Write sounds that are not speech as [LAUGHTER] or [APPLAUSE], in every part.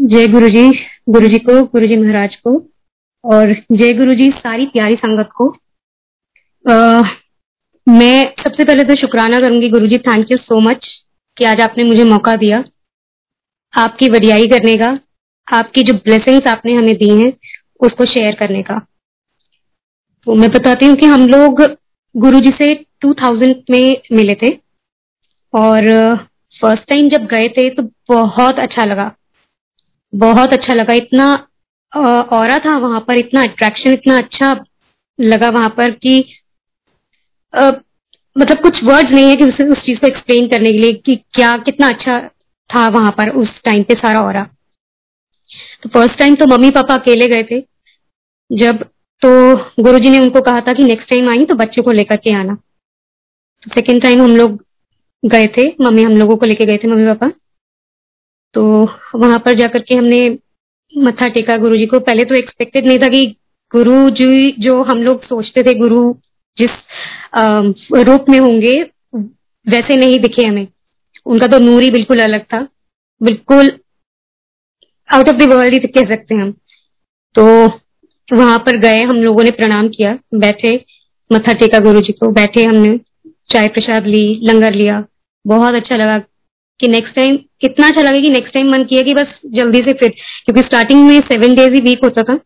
जय गुरु जी गुरु जी को गुरु जी महाराज को और जय गुरु जी सारी प्यारी संगत को। आ, मैं सबसे पहले तो शुक्राना करूँगी Guru ji thank you so much कि आज आपने मुझे मौका दिया। आपकी वडियाई करने का आपकी जो ब्लेसिंग्स आपने हमें दी हैं उसको शेयर करने का। तो मैं बताती हूँ कि हम लोग गुरु जी से 2000 में मिले थे और फ़र्स्ट टाइम जब गए थे तो बहुत अच्छा लगा। बहुत अच्छा लगा। इतना और था वहाँ पर इतना अट्रैक्शन इतना अच्छा लगा वहाँ पर कि आ, मतलब कुछ वर्ड्स नहीं है कि उस, उस चीज़ को एक्सप्लेन करने के लिए कि क्या कितना अच्छा था वहाँ पर उस टाइम पे सारा और। तो फ़र्स्ट टाइम तो मम्मी पापा अकेले गए थे। जब तो गुरुजी ने उनको कहा था कि नेक्स्ट टाइम आई तो बच्चे को लेकर के आना। सेकेंड टाइम हम लोग गए थे मम्मी हम लोगों को लेके गए थे मम्मी पापा। तो वहाँ पर जाकर के हमने मत्था टेका गुरु जी को। पहले तो एक्सपेक्टेड नहीं था कि गुरु जी जो हम लोग सोचते थे गुरु जिस रूप में होंगे, वैसे नहीं दिखे हमें। उनका तो नूर ही बिल्कुल अलग था। बिल्कुल आउट ऑफ़ द वर्ल्ड ही कह सकते हैं हम। तो वहाँ पर गए, हम लोगों ने प्रणाम किया। बैठे, मत्था टेका गुरु जी को। बैठे हमने, चाय प्रसाद ली, लंगर लिया। बहुत अच्छा लगा। कि नेक्स्ट टाइम इतना अच्छा लगा कि नेक्स्ट टाइम मन किया कि बस जल्दी से फिर क्योंकि स्टार्टिंग में सेवन डेज़ ही वीक होता था।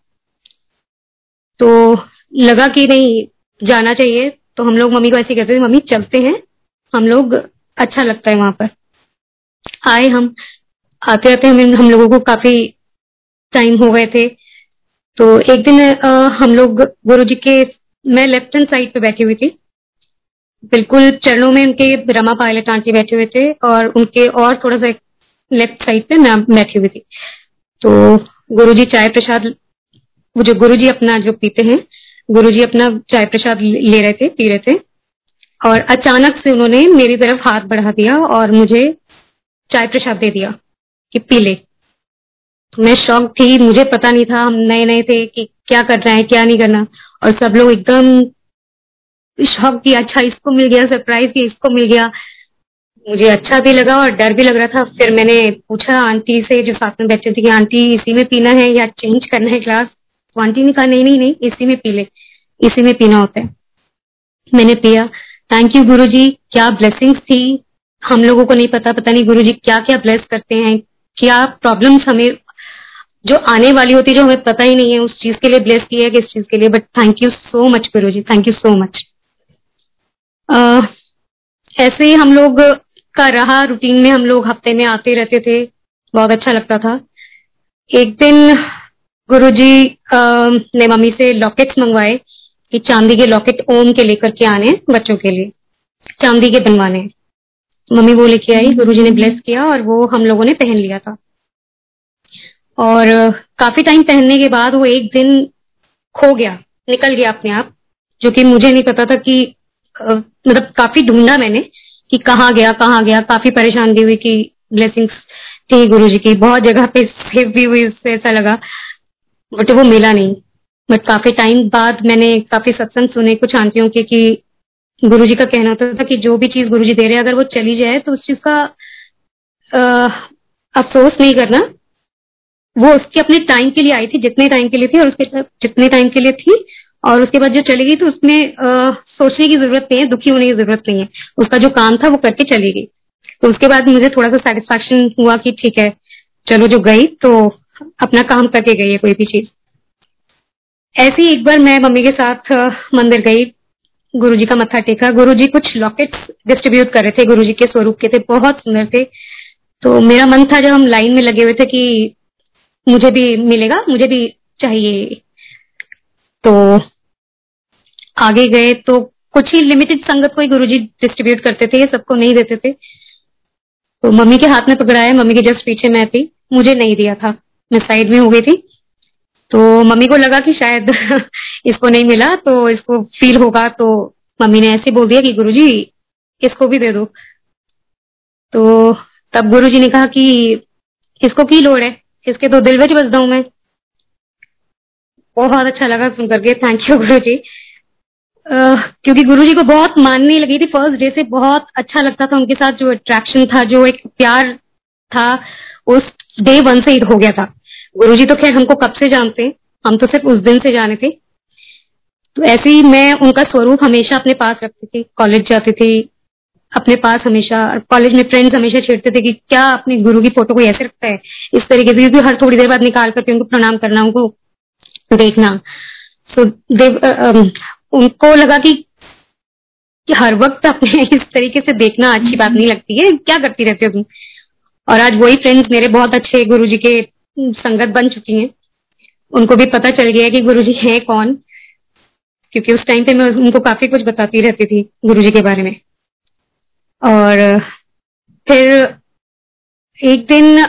तो लगा कि नहीं जाना चाहिए। तो हम लोग मम्मी को ऐसे कहते थे मम्मी चलते हैं। हम लोग अच्छा लगता है वहाँ पर। आए हम। आते आते हमें हम लोगों को काफ़ी टाइम हो गए थे। तो एक दिन आ, हम लोग गुरु जी के मैं लेफ़्ट हैंड साइड पे बैठी हुई थी। बिल्कुल चरणों में उनके रमा पायलट आंटी बैठे हुए थे और उनके और थोड़ा सा लेफ़्ट साइड पे मैं बैठी हुई थी। तो गुरुजी चाय प्रसाद, वो जो गुरुजी अपना जो पीते हैं, गुरुजी अपना चाय प्रसाद ले रहे थे, पी रहे थे और अचानक से उन्होंने मेरी तरफ़ हाथ बढ़ा दिया और मुझे चाय प्रसाद दे दिया कि पी ले। मैं शौक थी, मुझे पता नहीं था, हम नए नए थे कि क्या करना है, क्या नहीं करना और सब लोग एकदम शौक की अच्छा इसको मिल गया, सरप्राइज़ की, इसको मिल गया। मुझे अच्छा भी लगा और डर भी लग रहा था। फिर मैंने पूछा, आंटी से जो साथ में बैठे थे कि, आंटी, इसी में पीना है या चेंज करना है ग्लास तो आंटी ने कहा, नहीं नहीं नहीं, इसी में पी ले, इसी में पीना होता है। मैंने पिया। थैंक यू गुरु जी क्या ब्लेसिंग्स थी? हम लोगों को नहीं पता पता नहीं गुरु जी क्या क्या ब्लेस करते हैं? क्या प्रॉब्लम्स हमें, जो आने वाली होती है, जो हमें पता ही नहीं है, उस चीज़ के लिए ब्लेस किया है, किस चीज़ के लिए? But thank you so much Guru ji thank you so much ऐसे ही हम लोग का रहा रूटीन में हम लोग हफ़्ते में आते रहते थे। बहुत अच्छा लगता था। एक दिन गुरुजी ने मम्मी से लॉकेट्स मंगवाए कि चांदी के लॉकेट ओम के लेकर के आने बच्चों के लिए, चांदी के बनवाने। मम्मी वो लेके आई, गुरुजी ने ब्लेस किया और वो हम लोगों ने पहन लिया था। और काफ़ी टाइम पहनने के बाद वो एक दिन खो गया, निकल गया अपने आप, जो कि मुझे नहीं पता था कि मतलब काफ़ी ढूंढा मैंने कि कहाँ गया कहाँ गया। काफ़ी परेशान भी हुई कि ब्लेसिंग्स थी गुरु जी की। बहुत जगह पे सेव भी हुई उससे, ऐसा लगा। बट वो मिला नहीं। बट काफ़ी टाइम बाद मैंने काफ़ी सत्संग सुने कुछ आंटियों के कि गुरु जी का कहना होता था कि जो भी चीज़ गुरु जी दे रहे हैं, अगर वो चली जाए तो उस चीज़ का अफसोस नहीं करना। वो उसके अपने टाइम के लिए आई थी, जितने टाइम के लिए थी और उसके जितने टाइम के लिए थी और उसके बाद जो चली चलेगी तो उसमें सोचने की ज़रूरत नहीं है, दुखी होने की ज़रूरत नहीं है। उसका जो काम था वो करके चलेगी। तो उसके बाद मुझे थोड़ा सा सेटिस्फेक्शन हुआ कि ठीक है, चलो जो गई तो अपना काम करके गई है कोई भी चीज़। ऐसे ही एक बार मैं मम्मी के साथ मंदिर गई गुरु जी का मत्था टेका। गुरु जी कुछ लॉकेट्स डिस्ट्रीब्यूट कर रहे थे गुरु जी के स्वरूप के थे, बहुत सुंदर थे। तो मेरा मन था जब हम लाइन में लगे हुए थे कि मुझे भी मिलेगा, मुझे भी चाहिए। तो आगे गए तो कुछ ही लिमिटेड संगत को ही गुरु जी डिस्ट्रीब्यूट करते थे सबको नहीं देते थे। तो मम्मी के हाथ में पकड़ाया मम्मी के जस्ट पीछे मैं थी, मुझे नहीं दिया था। मैं साइड में हो गई थी। तो मम्मी को लगा कि शायद [LAUGHS] इसको नहीं मिला तो इसको फील होगा तो मम्मी ने ऐसे बोल दिया कि गुरुजी, इसको भी दे दो। तो तब गुरुजी ने कहा कि इसको की लोड़ है, इसके तो दिल बच बसदा हूँ। मैं बहुत अच्छा लगा सुन करके थैंक यू गुरु जी क्योंकि गुरु जी को बहुत मानने लगी थी। फ़र्स्ट डे से बहुत अच्छा लगता था उनके साथ, जो अट्रैक्शन था, जो एक प्यार था, उस डे वन से ही हो गया था। गुरुजी तो खैर हमको कब से जानते? हम तो सिर्फ़ उस दिन से जाने थे। तो ऐसे ही मैं उनका स्वरूप हमेशा अपने पास रखती थी। कॉलेज जाती थी, अपने पास हमेशा कॉलेज में फ्रेंड्स हमेशा छेड़ते थे कि क्या अपने गुरु की फ़ोटो को ऐसे रखता है? इस तरीके से, क्योंकि हर थोड़ी देर बाद निकाल करके उनको प्रणाम करना, उनको देखना। सो देव उनको लगा कि कि हर वक्त अपने [LAUGHS] इस तरीके से देखना अच्छी बात नहीं लगती है, क्या करती रहती हो तुम? और आज वही फ्रेंड्स मेरे बहुत अच्छे गुरु जी के संगत बन चुकी हैं। उनको भी पता चल गया कि गुरु जी है कौन, क्योंकि उस टाइम पे मैं उनको काफ़ी कुछ बताती रहती थी गुरु जी के बारे में। और फिर एक दिन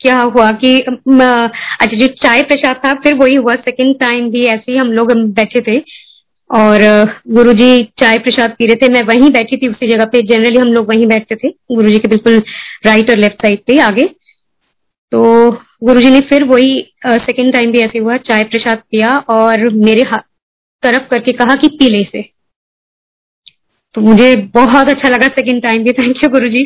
क्या हुआ कि अच्छा जो, चाय प्रसाद था, फिर वही हुआ सेकंड टाइम भी ऐसे ही हम लोग बैठे थे और, गुरुजी चाय प्रसाद पी रहे थे, मैं वहीं बैठी थी उसी जगह पे जनरली हम लोग वहीं बैठते थे, गुरुजी के बिल्कुल राइट और लेफ़्ट साइड पे आगे। तो गुरुजी ने फिर वही सेकंड टाइम भी ऐसे हुआ, चाय प्रसाद पिया और मेरे तरफ़ करके कहा कि पी ले से तो मुझे बहुत अच्छा लगा सेकेंड टाइम भी थैंक यू गुरु जी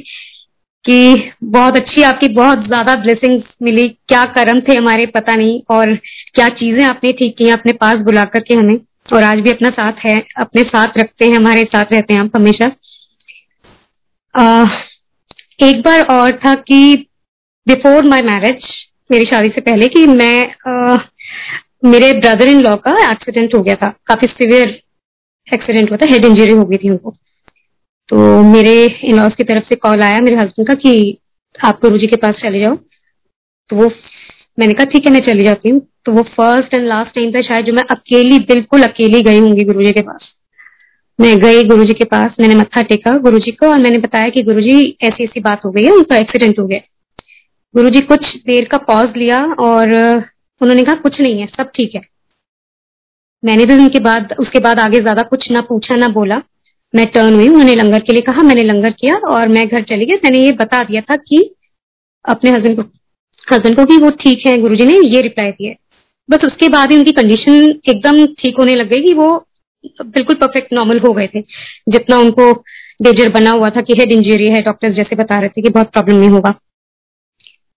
कि बहुत अच्छी आपकी बहुत ज़्यादा ब्लेसिंग मिली। क्या कर्म थे हमारे पता नहीं और क्या चीज़ें आपने ठीक की अपने पास बुला करके हमें। और आज भी अपना साथ है अपने साथ रखते हैं हमारे साथ रहते हैं आप हमेशा। एक बार और था कि बिफोर माय मैरिज मेरी शादी से पहले कि मैं आ, मेरे ब्रदर इन लॉ का एक्सीडेंट हो गया था। काफ़ी सिवियर एक्सीडेंट हुआ था हेड इंजरी हो गई थी उनको। तो मेरे इन लॉज की तरफ़ से कॉल आया मेरे हस्बैंड का कि आप गुरु जी के पास चले जाओ। तो वो, मैंने कहा, ठीक है, मैं चली जाती हूँ। तो वो फ़र्स्ट एंड लास्ट टाइम था शायद जो मैं अकेली, बिल्कुल अकेली गई होंगी गुरु जी के पास। मैं गई गुरु जी के पास, मैंने मत्था टेका गुरु जी को और मैंने बताया कि गुरु जी ऐसी ऐसी बात हो गई है, उनका एक्सीडेंट हो गया। गुरु जी कुछ देर का पॉज लिया और उन्होंने कहा, कुछ नहीं है, सब ठीक है। मैंने भी उनके बाद, उसके बाद आगे ज़्यादा कुछ ना पूछा, ना बोला। मैं टर्न हुई उन्होंने लंगर के लिए कहा मैंने लंगर किया और मैं घर चली गई। मैंने ये बता दिया था कि अपने हस्बैंड को हस्बैंड को कि वो ठीक है गुरुजी ने ये रिप्लाई दिया। बस उसके बाद ही उनकी कंडीशन एकदम ठीक होने लग गई कि वो बिल्कुल परफेक्ट नॉर्मल हो गए थे। जितना उनको डेजर बना हुआ था कि हेड इंजरी है डॉक्टर्स जैसे बता रहे थे कि बहुत प्रॉब्लम नहीं होगा।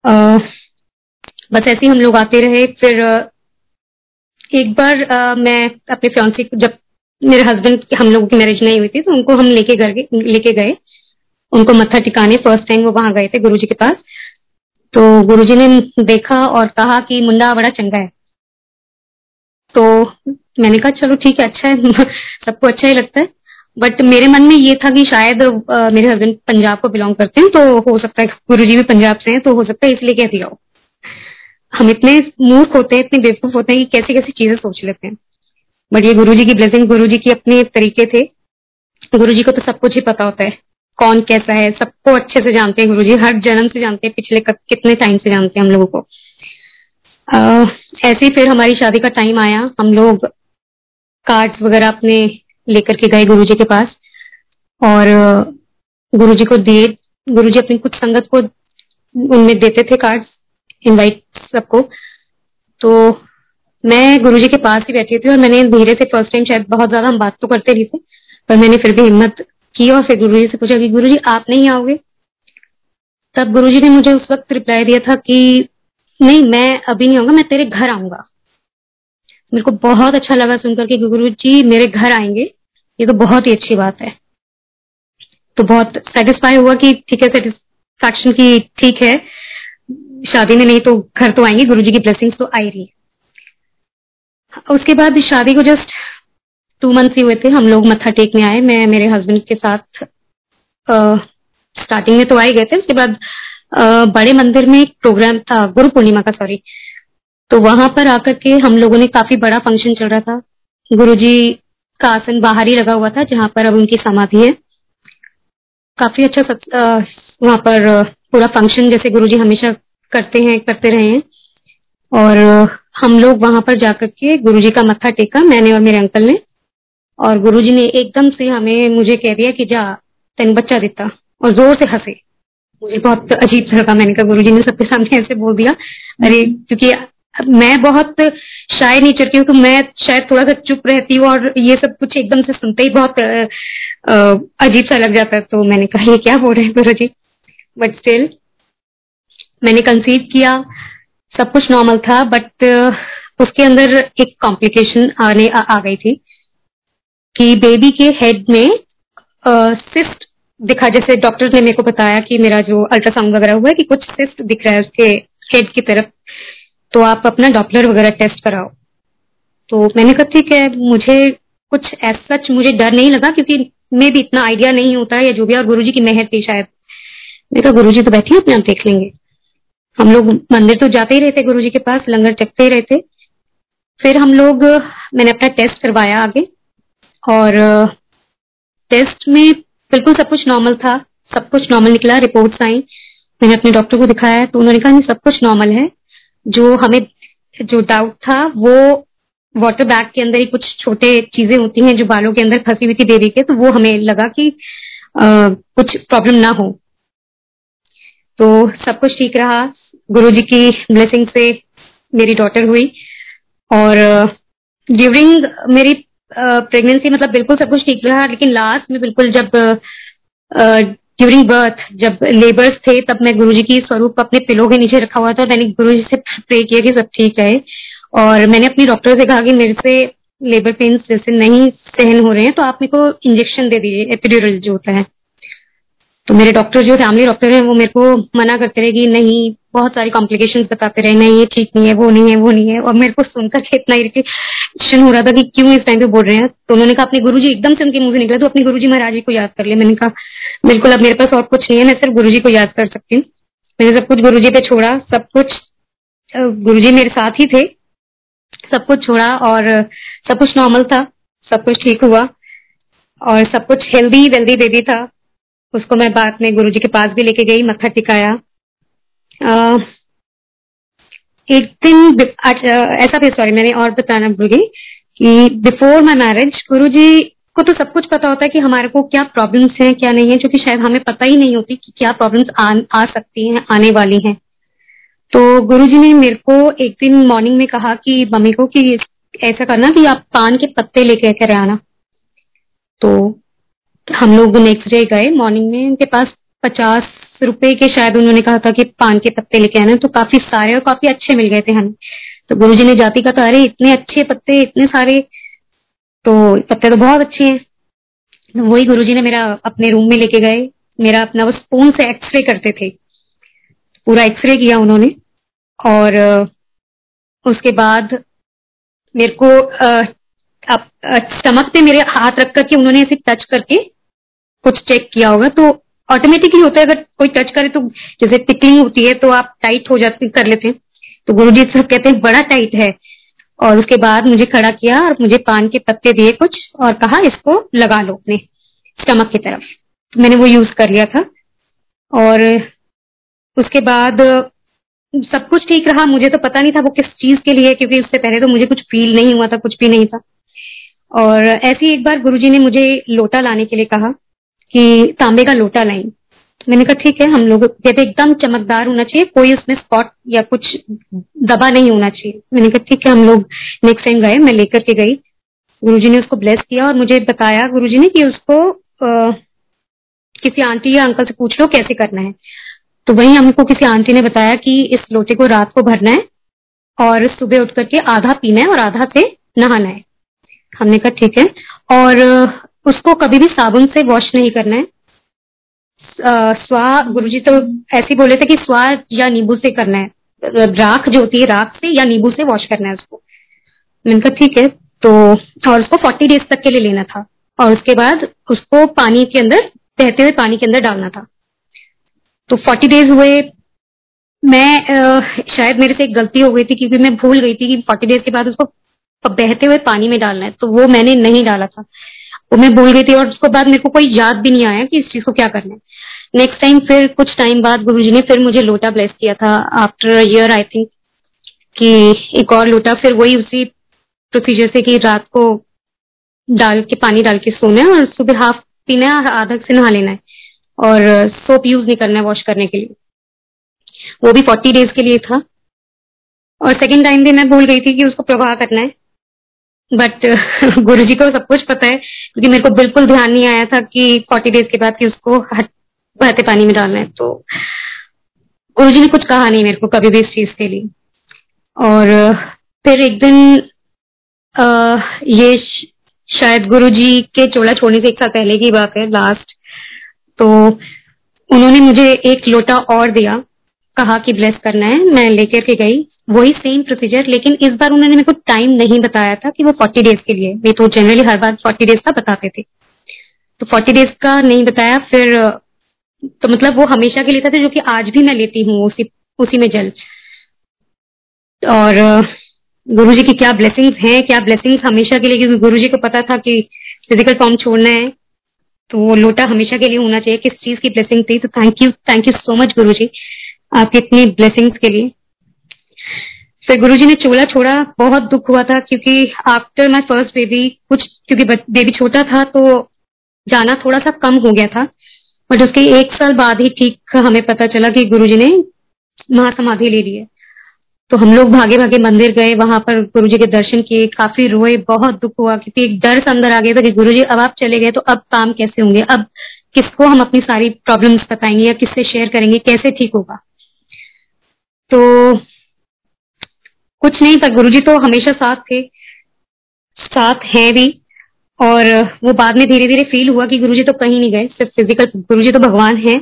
आ, बस ऐसे ही हम लोग आते रहे। फिर एक बार आ, मैं अपने फ्योन्सी जब मेरे हस्बैंड हम लोगों की मैरिज नहीं हुई थी तो उनको हम लेके घर लेके गए। उनको मत्था टिकाने फ़र्स्ट टाइम वो वहाँ गए थे गुरुजी के पास। तो गुरुजी ने देखा और कहा कि मुंडा बड़ा चंगा है। तो मैंने कहा चलो ठीक है अच्छा है [LAUGHS] सबको अच्छा ही लगता है। बट मेरे मन में ये था कि शायद आ, मेरे हस्बैंड पंजाब को बिलोंग करते हैं तो हो सकता है गुरु जी भी पंजाब से हैं तो हो सकता है इसलिए कह दिया हो। हम इतने मूर्ख होते हैं इतने बेवकूफ़ होते हैं कि कैसी कैसी चीज़ें सोच लेते हैं। बट ये गुरु जी की ब्लेसिंग गुरु जी की अपने तरीके थे। गुरु जी को तो सब कुछ ही पता होता है। कौन कैसा है, सबको अच्छे से जानते हैं गुरु जी हर जन्म से जानते हैं, पिछले कितने टाइम से जानते हैं हम लोगों को। ऐसे ही फिर हमारी शादी का टाइम आया। हम लोग कार्ड्स वगैरह अपने लेकर के गए गुरु जी के पास। और गुरु जी को दिए। गुरु जी अपनी कुछ संगत को उनमें देते थे कार्ड्स इनवाइट सबको। तो मैं गुरुजी के पास ही बैठी थी और मैंने धीरे से फ़र्स्ट टाइम शायद बहुत ज़्यादा हम बात तो करते नहीं थे, पर मैंने फिर भी हिम्मत की और फिर गुरुजी से पूछा कि गुरुजी आप नहीं आओगे? तब गुरुजी ने मुझे उस वक्त रिप्लाई दिया था कि नहीं, मैं अभी नहीं आऊँगा, मैं तेरे घर आऊँगा। मेरे को बहुत अच्छा लगा सुनकर कि गुरु जी मेरे घर आएँगे। ये तो बहुत ही अच्छी बात है। तो बहुत सेटिस्फाई हुआ कि ठीक है सेटिस्फैक्शन की ठीक है। शादी में नहीं तो घर तो आएँगे गुरु जी की ब्लेसिंग्स तो आ ही रही उसके बाद शादी को जस्ट टू मंथ्स ही हुए थे हम लोग मत्था टेकने आए। मैं मेरे हस्बैंड के साथ स्टार्टिंग में तो आए गए थे। उसके बाद आ, बड़े मंदिर में एक प्रोग्राम था गुरु पूर्णिमा का सॉरी तो वहाँ पर आकर के हम लोगों ने काफ़ी बड़ा फ़ंक्शन चल रहा था। गुरु जी का आसन बाहर ही लगा हुआ था जहाँ पर अब उनकी समाधि है। काफ़ी अच्छा वहाँ पर पूरा फ़ंक्शन जैसे गुरु जी हमेशा करते हैं करते रहे हैं। और हम लोग वहाँ पर जाकर के गुरु जी का मत्था टेका, मैंने और मेरे अंकल ने। और गुरु जी ने एकदम से हमें, मुझे कह दिया कि जा, तेन बच्चा देता। और ज़ोर से हंसे। मुझे बहुत अजीब लगा, मैंने कहा गुरु जी ने सबके सामने ऐसे बोल दिया। अरे, क्योंकि मैं बहुत शाय नेचर की हूँ तो मैं शायद थोड़ा सा चुप रहती हूँ, और ये सब कुछ एकदम से सुनते ही बहुत अजीब सा लग जाता है। तो मैंने कहा, ये क्या बोल रहे हैं गुरु जी बट स्टिल मैंने कंसीव किया। सब कुछ नॉर्मल था बट उसके अंदर एक कॉम्प्लिकेशन आने आ, आ गई थी कि बेबी के हेड में सिस्ट दिखा जैसे डॉक्टर ने मेरे को बताया कि मेरा जो अल्ट्रासाउंड वगैरह हुआ है कि कुछ सिस्ट दिख रहा है उसके हेड की तरफ़ तो आप अपना डॉपलर वगैरह टेस्ट कराओ। तो मैंने कहा ठीक है मुझे कुछ एज सच मुझे डर नहीं लगा क्योंकि मैं भी इतना आइडिया नहीं होता है या जो भी और गुरुजी की मेहर थी शायद। मैं कहा गुरुजी तो बैठी अपने आप देख लेंगे। हम लोग मंदिर तो जाते ही रहते गुरु जी के पास लंगर चखते ही रहते। फिर हम लोग मैंने अपना टेस्ट करवाया आगे। और टेस्ट में बिल्कुल सब कुछ नॉर्मल था सब कुछ नॉर्मल निकला रिपोर्ट्स आई। मैंने अपने डॉक्टर को दिखाया तो उन्होंने कहा सब कुछ नॉर्मल है। जो हमें जो डाउट था वो वाटर बैग के अंदर ही कुछ छोटे चीज़ें होती हैं जो बालों के अंदर फंसी हुई थी बेबी के तो वो हमें लगा कि आ, कुछ प्रॉब्लम ना हो। तो सब कुछ ठीक रहा गुरु जी की ब्लेसिंग से मेरी डॉटर हुई। और ड्यूरिंग मेरी प्रेगनेंसी मतलब बिल्कुल सब कुछ ठीक रहा, लेकिन लास्ट में बिल्कुल जब ड्यूरिंग बर्थ जब लेबर्स थे, तब मैं गुरुजी की स्वरूप अपने पिलो के नीचे रखा हुआ था। मैंने गुरुजी से प्रे किया कि सब ठीक रहे। और मैंने अपनी डॉक्टर से कहा कि मेरे से लेबर पेन जैसे नहीं सहन हो रहे हैं तो आप मेरे को इंजेक्शन दे दीजिए एपिड्यूरल जो होता है। तो मेरे डॉक्टर जो फैमिली डॉक्टर हैं, वो मेरे को मना करते रहे कि नहीं बहुत सारी कॉम्प्लिकेशन बताते रहे, नहीं, ये ठीक नहीं है, वो नहीं है, वो नहीं है। और मेरे को सुनकर इतना इरिटेशन हो रहा था कि क्यों इस टाइम पे बोल रहे हैं? तो उन्होंने कहा, अपने गुरु जी एकदम से उनके मुँह से निकला तो अपने गुरु जी महाराज जी को याद कर लिया मैंने कहा, बिल्कुल, अब मेरे पास और कुछ नहीं है, मैं सिर्फ़ गुरु जी को याद कर सकती हूँ। मैंने सब कुछ गुरु जी पे छोड़ा, सब कुछ गुरु जी मेरे साथ ही थे। सब कुछ छोड़ा और, सब कुछ नॉर्मल था, सब कुछ ठीक हुआ। और सब कुछ हेल्दी वेल्दी बेबी था। उसको मैं बाद में गुरु जी के पास भी लेके गई, मत्था टिकाया। एक दिन ऐसा भी सॉरी मैंने और बताना भूल कि बिफोर माई मैरिज गुरु जी को तो सब कुछ पता होता है कि हमारे को क्या प्रॉब्लम्स हैं क्या नहीं है क्योंकि शायद हमें पता ही नहीं होती कि क्या प्रॉब्लम्स आ, आ सकती हैं आने वाली हैं। तो गुरु जी ने मेरे को एक दिन मॉर्निंग में कहा कि मम्मी को कि ऐसा करना कि आप पान के पत्ते लेके कर आना तो हम लोग नेक्स्ट डे गए मॉर्निंग में उनके पास पचास रुपए के शायद उन्होंने कहा था कि पान के पत्ते लेके आना तो काफ़ी सारे और काफ़ी अच्छे मिल गए थे हमें। तो गुरु जी ने जाति का तो अरे इतने अच्छे पत्ते, इतने सारे तो पत्ते तो बहुत अच्छे हैं। तो वही गुरु ने मेरा अपने रूम में लेके गए। मेरा अपना वो स्पून से एक्सरे करते थे। पूरा एक्सरे किया उन्होंने। और उसके बाद मेरे को स्टमक पे मेरे हाथ रख करके उन्होंने ऐसे टच करके कुछ चेक किया होगा। तो ऑटोमेटिकली होता है, अगर कोई टच करे तो जैसे टिकलिंग होती है तो आप टाइट हो जाते, कर लेते हैं। तो गुरु जी सब कहते हैं, बड़ा टाइट है। और उसके बाद मुझे खड़ा किया और मुझे पान के पत्ते दिए कुछ और कहा, इसको लगा लो अपने स्टमक की तरफ़। तो मैंने वो यूज़ कर लिया था। और उसके बाद सब कुछ ठीक रहा। मुझे तो पता नहीं था वो किस चीज़ के लिए क्योंकि उससे पहले तो मुझे कुछ फील नहीं हुआ था, कुछ भी नहीं था। और ऐसी एक बार गुरुजी ने मुझे लोटा लाने के लिए कहा। कि तांबे का लोटा तो मैंने कहा ठीक है हम लोग कहते एकदम चमकदार होना चाहिए कोई उसमें स्पॉट या कुछ दबा नहीं होना चाहिए। मैंने कहा ठीक है हम लोग नेक्स्ट टाइम गए मैं लेकर के गई। गुरुजी ने उसको ब्लेस किया और मुझे बताया गुरुजी ने कि उसको आ, किसी आंटी या अंकल से पूछ लो कैसे करना है। तो वही हमको किसी आंटी ने बताया कि इस लोटे को रात को भरना है और सुबह उठ करके आधा पीना है और आधा से नहाना है। हमने कहा ठीक है। और उसको कभी भी साबुन से वॉश नहीं करना है। स्वा गुरुजी तो ऐसे बोले थे कि स्वा या नींबू से करना है। राख जो होती है राख से या नींबू से वॉश करना है उसको। मैंने कहा ठीक है। तो और उसको फोर्टी डेज़ तक के लिए लेना था। और उसके बाद उसको पानी के अंदर बहते हुए पानी के अंदर डालना था। तो फोर्टी डेज़ हुए। मैं आ, शायद मेरे से एक गलती हो गई थी क्योंकि मैं भूल गई थी कि फोर्टी डेज़ के बाद उसको बहते हुए पानी में डालना है। तो वो मैंने नहीं डाला था। वो मैं भूल गई थी और उसके बाद मेरे को कोई याद भी नहीं आया कि इस चीज़ को क्या करना है। नेक्स्ट टाइम फिर कुछ टाइम बाद गुरु ने फिर मुझे लोटा ब्लेस किया था आफ्टर ईयर आई थिंक कि एक और लोटा, फिर वही उसी प्रोसीजर से कि रात को डाल के, पानी डाल के सोना है और सुबह हाफ़ पीना है और आधा से नहा लेना है और सोप यूज़ नहीं करना है वॉश करने के लिए। वो भी फोर्टी डेज़ के लिए था। और सेकेंड टाइम भी मैं भूल गई थी कि उसको प्रवाह करना है। बट [LAUGHS] गुरु जी को सब कुछ पता है क्योंकि मेरे को बिल्कुल ध्यान नहीं आया था कि फोर्टी डेज़ के बाद कि उसको बहते पानी में डालना है। तो गुरु जी ने कुछ कहा नहीं मेरे को कभी भी इस चीज़ के लिए। और फिर एक दिन आ, ये शायद गुरु जी के चोला छोड़ने से एक साल पहले की बात है लास्ट तो उन्होंने मुझे एक लोटा और दिया कहा कि ब्लेस करना है मैं लेकर के गई। वही सेम प्रोसीजर लेकिन इस बार उन्होंने मेरे को टाइम नहीं बताया था कि वो फोर्टी डेज़ के लिए। वे तो जनरली हर बार फोर्टी डेज़ का बताते थे। तो फोर्टी डेज़ का नहीं बताया, फिर तो मतलब वो हमेशा के लिए था, जो कि आज भी मैं लेती हूँ उसी उसी में जल और गुरु जी की क्या ब्लेसिंग्स हैं, क्या ब्लेसिंग्स हमेशा के लिए, क्योंकि गुरु जी को पता था कि फ़िज़िकल फॉर्म छोड़ना है तो वो लोटा हमेशा के लिए होना चाहिए, किस चीज़ की ब्लेसिंग थी। तो thank you thank you so much guru ji आपकी इतनी ब्लेसिंग्स के लिए। फिर गुरु जी ने चोला छोड़ा। बहुत दुख हुआ था क्योंकि आफ्टर माई फ़र्स्ट बेबी कुछ क्योंकि बेबी छोटा था तो जाना थोड़ा सा कम हो गया था। बट उसके एक साल बाद ही ठीक हमें पता चला कि गुरु जी ने महासमाधि ले ली है। तो हम लोग भागे भागे मंदिर गए, वहाँ पर गुरु जी के दर्शन किए, काफ़ी रोए, बहुत दुख हुआ क्योंकि एक डर से अंदर आ गया था कि गुरु जी अब आप चले गए तो अब काम कैसे होंगे, अब किसको हम अपनी सारी प्रॉब्लम्स बताएँगे या किससे शेयर करेंगे, कैसे ठीक होगा। तो कुछ नहीं था गुरु तो हमेशा साथ थे, साथ है भी, और वो बाद में धीरे धीरे फील हुआ कि गुरु तो कहीं नहीं गए, सिर्फ़ फ़िज़िकल गुरु तो भगवान है,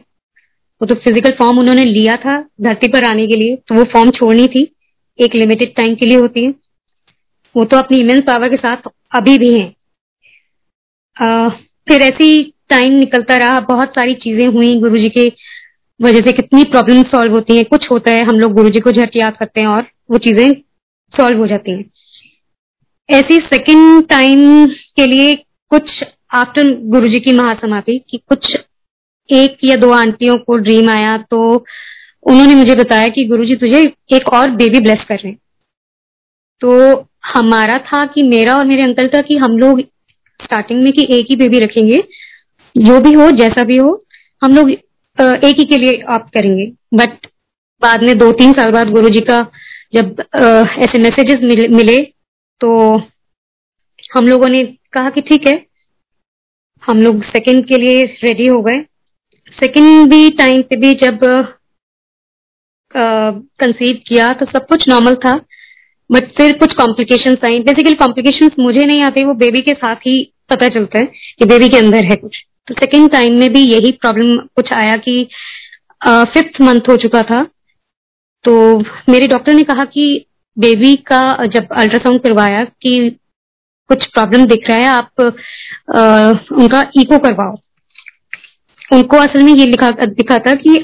वो तो फ़िज़िकल फॉर्म उन्होंने लिया था धरती पर आने के लिए तो वो फॉर्म छोड़नी थी, एक लिमिटेड टाइम के लिए होती है, वो तो अपनी इमेंस पावर के साथ अभी भी हैं। फिर ऐसी टाइम निकलता रहा, बहुत सारी चीज़ें हुई गुरु जी के वजह से, कितनी प्रॉब्लम सॉल्व होती है, कुछ होता है, हम लोग गुरु जी को झट याद करते हैं, और वो चीज़ें सॉल्व हो जाती हैं। ऐसी सेकंड टाइम के लिए कुछ आफ्टर गुरु जी की महासमाधि की कुछ एक या दो आंटियों को ड्रीम आया तो उन्होंने मुझे बताया कि गुरुजी तुझे एक और बेबी ब्लेस कर रहे तो हमारा था कि मेरा और मेरे अंकल था कि हम लोग स्टार्टिंग में कि एक ही बेबी रखेंगे, जो भी हो, जैसा भी हो, हम लोग एक ही के लिए आप करेंगे। बट बाद में दो तीन साल बाद गुरु जी का जब ऐसे मैसेजेस मिले, मिले तो हम लोगों ने कहा कि ठीक है हम लोग सेकंड के लिए रेडी हो गए। सेकंड भी टाइम पे भी जब कंसीव किया तो सब कुछ नॉर्मल था बट फिर कुछ कॉम्प्लिकेशन आई। बेसिकली कॉम्प्लिकेशन मुझे नहीं आते वो बेबी के साथ ही पता चलता है कि बेबी के अंदर है कुछ। तो सेकेंड टाइम में भी यही प्रॉब्लम कुछ आया कि फिफ्थ मंथ हो चुका था तो मेरे डॉक्टर ने कहा कि बेबी का जब अल्ट्रासाउंड करवाया कि कुछ प्रॉब्लम दिख रहा है आप आ, उनका इको करवाओ। उनको असल में ये लिखा दिखा था कि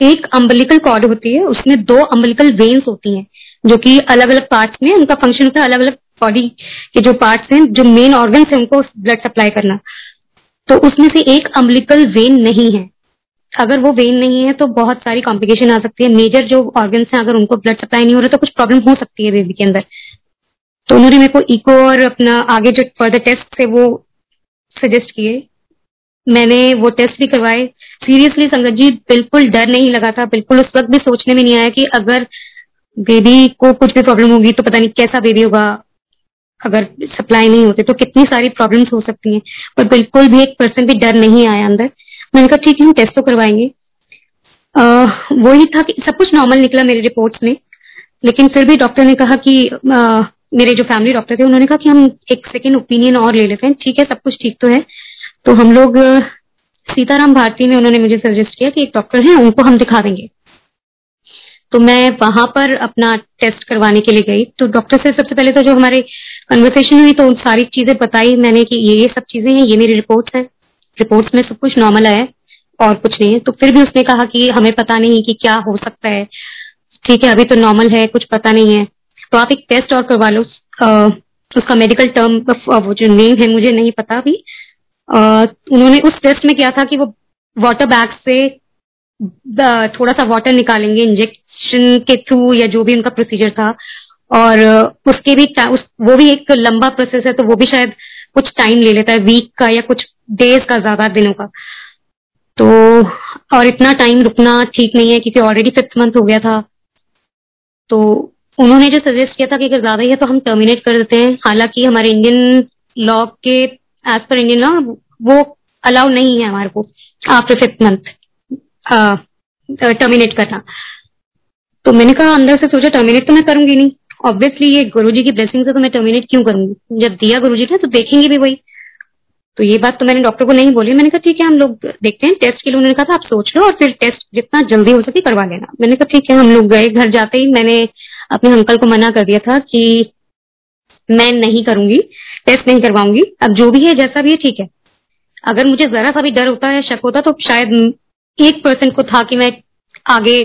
एक अम्बलिकल कॉर्ड होती है उसमें दो अम्बलिकल वेन्स होती हैं जो कि अलग अलग पार्ट्स में उनका फ़ंक्शन होता है अलग अलग बॉडी के जो पार्ट्स हैं जो मेन ऑर्गन्स है उनको ब्लड सप्लाई करना। तो उसमें से एक अम्बलिकल वेन नहीं है। अगर वो वेन नहीं है तो बहुत सारी कॉम्प्लिकेशन आ सकती है। मेजर जो ऑर्गन्स हैं, अगर उनको ब्लड सप्लाई नहीं हो रहा तो कुछ प्रॉब्लम हो सकती है बेबी के अंदर। तो उन्होंने मेरे को इको और अपना आगे जो फर्दर टेस्ट थे, वो सजेस्ट किए। मैंने वो टेस्ट भी करवाए। सीरियसली संगत जी, बिल्कुल डर नहीं लगा था। बिल्कुल उस वक्त भी सोचने में नहीं आया कि अगर बेबी को कुछ भी प्रॉब्लम होगी तो पता नहीं कैसा बेबी होगा। अगर सप्लाई नहीं होते तो कितनी सारी प्रॉब्लम्स हो सकती हैं। पर बिल्कुल भी एक परसेंट भी डर नहीं आया अंदर। मैंने कहा ठीक है हम टेस्ट तो करवाएँगे. वही था कि सब कुछ नॉर्मल निकला मेरे रिपोर्ट्स में लेकिन फिर भी डॉक्टर ने कहा कि आ, मेरे जो फैमिली डॉक्टर थे उन्होंने कहा कि हम एक सेकेंड ओपिनियन और ले लेते हैं। ठीक है सब कुछ ठीक तो है। तो हम लोग सीताराम भारती में उन्होंने मुझे सजेस्ट किया कि एक डॉक्टर है उनको हम दिखा देंगे। तो मैं वहाँ पर अपना टेस्ट करवाने के लिए गई। तो डॉक्टर से सबसे पहले तो जो हमारे कन्वर्सेशन हुई तो सारी चीज़ें बताई मैंने कि ये ये सब चीज़ें हैं ये मेरी रिपोर्ट्स है। रिपोर्ट्स में सब कुछ नॉर्मल है और कुछ नहीं है। तो फिर भी उसने कहा कि हमें पता नहीं कि क्या हो सकता है। ठीक है अभी तो नॉर्मल है कुछ पता नहीं है। तो आप एक टेस्ट और करवा लो। उसका मेडिकल टर्म वो जो नेम है मुझे नहीं पता अभी। उन्होंने उस टेस्ट में किया था कि वो वाटर बैग से थोड़ा सा वाटर निकालेंगे इंजेक्शन के थ्रू या जो भी उनका प्रोसीजर था। और उसके भी उस, वो भी एक लंबा प्रोसेस है तो वो भी शायद कुछ टाइम ले लेता है वीक का या कुछ डेज़ का, ज़्यादा दिनों का। तो और इतना टाइम रुकना ठीक नहीं है, क्योंकि ऑलरेडी फिफ्थ मंथ हो गया था। तो उन्होंने जो सजेस्ट किया था कि अगर ज़्यादा ही है तो हम टर्मिनेट कर देते हैं। हालाँकि हमारे इंडियन लॉ के एज पर इंडियन लॉ वो अलाउ नहीं है हमारे को आफ्टर फिफ्थ मंथ टर्मिनेट करना। तो मैंने कहा, अंदर से सोचा टर्मिनेट तो मैं करूँगी नहीं। ऑब्वियसली ये गुरु जी की ब्लेसिंग से तो मैं टर्मिनेट क्यों करूँगी जब दिया गुरु जी ने तो देखेंगे भी वही। तो ये बात तो मैंने डॉक्टर को नहीं बोली। मैंने कहा, ठीक है, हम लोग देखते हैं टेस्ट के लिए उन्होंने कहा था, आप सोच लो और फिर टेस्ट जितना जल्दी हो सके करवा लेना। मैंने कहा, ठीक है, हम लोग गए घर जाते ही मैंने अपने अंकल को मना कर दिया था कि मैं नहीं करूँगी टेस्ट नहीं करवाऊँगी। अब जो भी है, जैसा भी है, ठीक है। अगर मुझे जरा सा भी डर होता है शक होता तो शायद एक परसेंट को था कि मैं आगे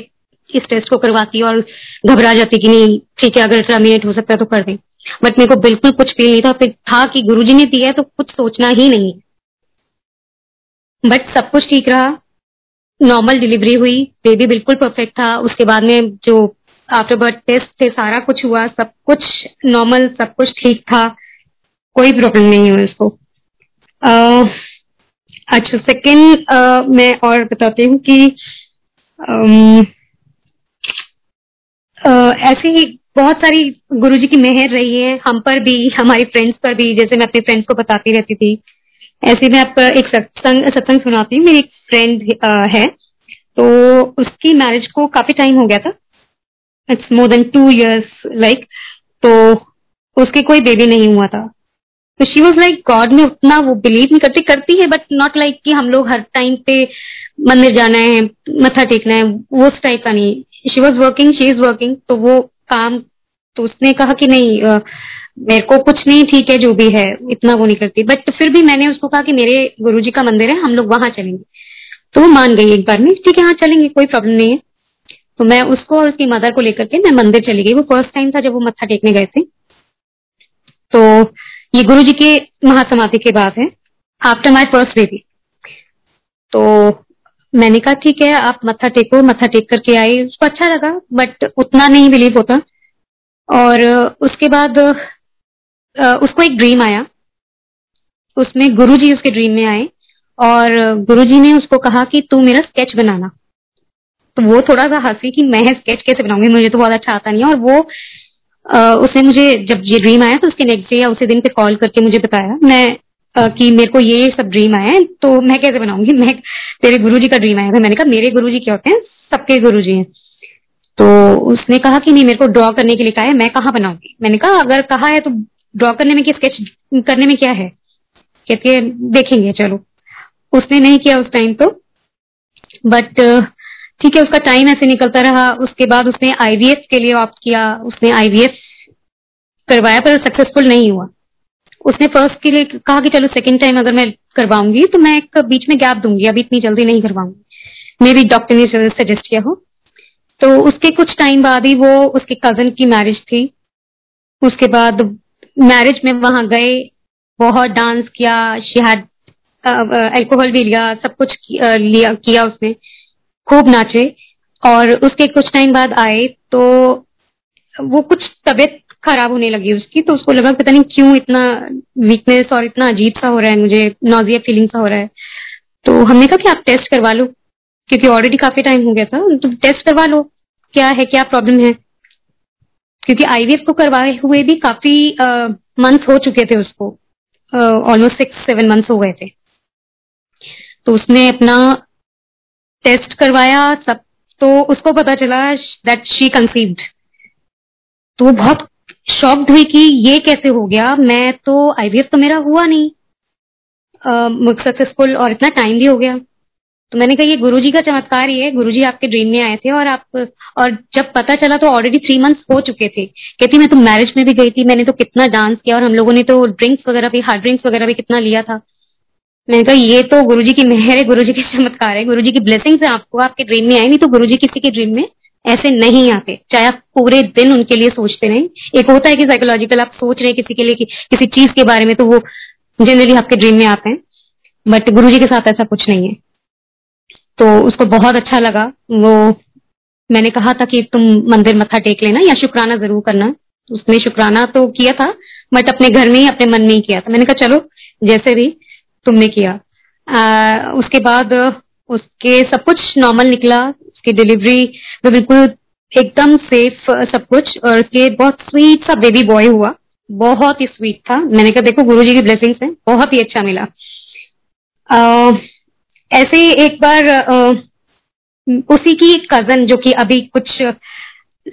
इस टेस्ट को करवाती और घबरा जाती कि नहीं, ठीक है, अगर टर्मिनेट हो सकता है तो कर दें। बट मेरे को बिल्कुल कुछ फील नहीं था, फिर था कि गुरुजी ने दिया है तो कुछ सोचना ही नहीं। बट सब कुछ ठीक रहा। नॉर्मल डिलीवरी हुई बेबी बिल्कुल परफेक्ट था। उसके बाद में जो आफ्टर बर्थ टेस्ट थे, सारा कुछ हुआ, सब कुछ नॉर्मल सब कुछ ठीक था। कोई प्रॉब्लम नहीं हुई उसको अच्छा सेकंड मैं और बताती हूँ कि ऐसे ही बहुत सारी गुरु जी की मेहर रही है। हम पर भी, हमारी फ्रेंड्स पर भी, जैसे मैं अपने फ्रेंड्स को बताती रहती थी। ऐसे में आप एक सत्संग सत्संग सुनाती हूँ। मेरी एक फ्रेंड है। तो उसकी मैरिज को काफ़ी टाइम हो गया था। It's more than two years like तो उसके कोई बेबी नहीं हुआ था। तो शी वॉज़ लाइक गॉड में उतना वो बिलीव नहीं करती करती है बट नॉट लाइक कि हम लोग हर टाइम पे मंदिर जाना है मथा टेकना है वो उस टाइप का नहीं। She was working she is working तो वो काम तो उसने कहा कि नहीं आ, मेरे को कुछ नहीं ठीक है जो भी है इतना वो नहीं करती। बट फिर भी मैंने उसको कहा कि मेरे गुरुजी का मंदिर है हम लोग वहाँ चलेंगे। तो वो मान गई एक बार में ठीक है हाँ चलेंगे कोई प्रॉब्लम नहीं है। तो मैं उसको और उसकी मदर को लेकर के मैं मंदिर चली गई। वो फ़र्स्ट टाइम था जब वो मत्था टेकने गए थे। तो ये गुरु जी के महासमाधि के बाद है। आफ्टर माई फ़र्स्ट बेबी तो मैंने कहा, ठीक है, आप मत्था टेको, मत्था टेक करके आए। उसको अच्छा लगा बट उतना नहीं बिलीव होता। और उसके बाद उसको एक ड्रीम आया। उसमें गुरु जी उसके ड्रीम में आए और गुरु जी ने उसको कहा कि तू मेरा स्केच बनाना। तो वो थोड़ा सा हँसी कि मैं स्केच कैसे बनाऊँगी, मुझे तो बहुत अच्छा आता नहीं है। और वो उसने मुझे, जब ये ड्रीम आया तो उसके नेक्स्ट डे या उसी दिन पे कॉल करके मुझे बताया। मैं कि मेरे को ये सब ड्रीम आया है तो मैं कैसे बनाऊँगी? [LAUGHS] मैं, तेरे गुरुजी का ड्रीम आया था। मैंने कहा, मेरे गुरुजी क्या होते हैं? सबके गुरुजी हैं। तो उसने कहा कि, नहीं, मेरे को ड्रॉ करने के लिए कहा है, मैं कहाँ बनाऊँगी? मैंने कहा, अगर कहा है तो ड्रॉ करने में स्केच करने में क्या है? कहती देखेंगे, चलो। उसने नहीं किया उस टाइम तो बट ठीक है, उसका टाइम ऐसे निकलता रहा, उसके बाद उसने आईवीएफ के लिए ऑप्ट किया, उसने आईवीएफ करवाया, पर सक्सेसफुल नहीं हुआ। उसने फ़र्स्ट के लिए कहा कि चलो सेकंड टाइम अगर मैं करवाऊँगी तो मैं एक बीच में गैप दूँगी, अभी इतनी जल्दी नहीं करवाऊँगी। मे भी डॉक्टर ने सजेस्ट किया हो। तो उसके कुछ टाइम बाद ही वो उसके कज़न की मैरिज थी। उसके बाद मैरिज में वहाँ गए, बहुत डांस किया शहद अल्कोहल भी लिया, सब कुछ लिया, किया उसने। खूब नाचे और उसके कुछ टाइम बाद आए तो वो कुछ तबीयत खराब होने लगी उसकी तो उसको लगा पता नहीं क्यों इतना वीकनेस और इतना अजीब सा हो रहा है, मुझे नोजिया फीलिंग सा हो रहा है। तो हमने कहा कि आप टेस्ट करवा लो, क्योंकि ऑलरेडी काफ़ी टाइम हो गया था तो टेस्ट करवा लो, क्या है, क्या प्रॉब्लम है? क्योंकि आईवीएफ को करवाए हुए भी काफ़ी मंथ हो चुके थे उसको ऑलमोस्ट सिक्स सेवन मंथ्स हो गए थे। तो उसने अपना टेस्ट करवाया, सब तो उसको पता चला दैट शी कंसीव्ड तो बहुत शॉक्ड हुई कि ये कैसे हो गया? मैं तो आईवीएफ तो मेरा हुआ नहीं। सक्सेसफुल और इतना टाइम भी हो गया। तो मैंने कहा, ये गुरुजी का चमत्कार ही है। गुरुजी आपके ड्रीम में आए थे और आप, और जब पता चला तो ऑलरेडी थ्री मंथ्स हो चुके थे। कहती, मैं तो मैरिज में भी गई थी। मैंने तो कितना डांस किया और हम लोगों ने तो ड्रिंक्स वगैरह भी हार्ड ड्रिंक्स वगैरह भी कितना लिया था। मैंने कहा ये तो गुरु जी की मेहर है गुरु जी के चमत्कार है गुरु जी की ब्लेसिंग है आपको आपके ड्रीम में आई नहीं तो गुरु जी किसी के ड्रीम में ऐसे नहीं आते चाहे आप पूरे दिन उनके लिए सोचते नहीं एक होता है कि साइकोलॉजिकल आप सोच रहे हैं किसी के लिए कि, किसी चीज़ के बारे में तो वो जनरली आपके ड्रीम में आते हैं बट गुरु जी के साथ ऐसा कुछ नहीं है। तो उसको बहुत अच्छा लगा वो मैंने कहा था कि तुम मंदिर मत्था टेक लेना या शुक्राना ज़रूर करना। उसने शुक्राना तो किया था बट अपने घर में ही अपने मन में ही किया था। मैंने कहा चलो जैसे भी तुमने किया। आ, उसके बाद उसके सब कुछ नॉर्मल निकला। उसकी डिलीवरी बिल्कुल एकदम सेफ़ सब कुछ। और उसके बहुत स्वीट सा बेबी बॉय हुआ। बहुत ही स्वीट था। मैंने कहा देखो गुरुजी की ब्लेसिंग से बहुत ही अच्छा मिला। आ, ऐसे ही एक बार आ, उसी की कज़न जो कि अभी कुछ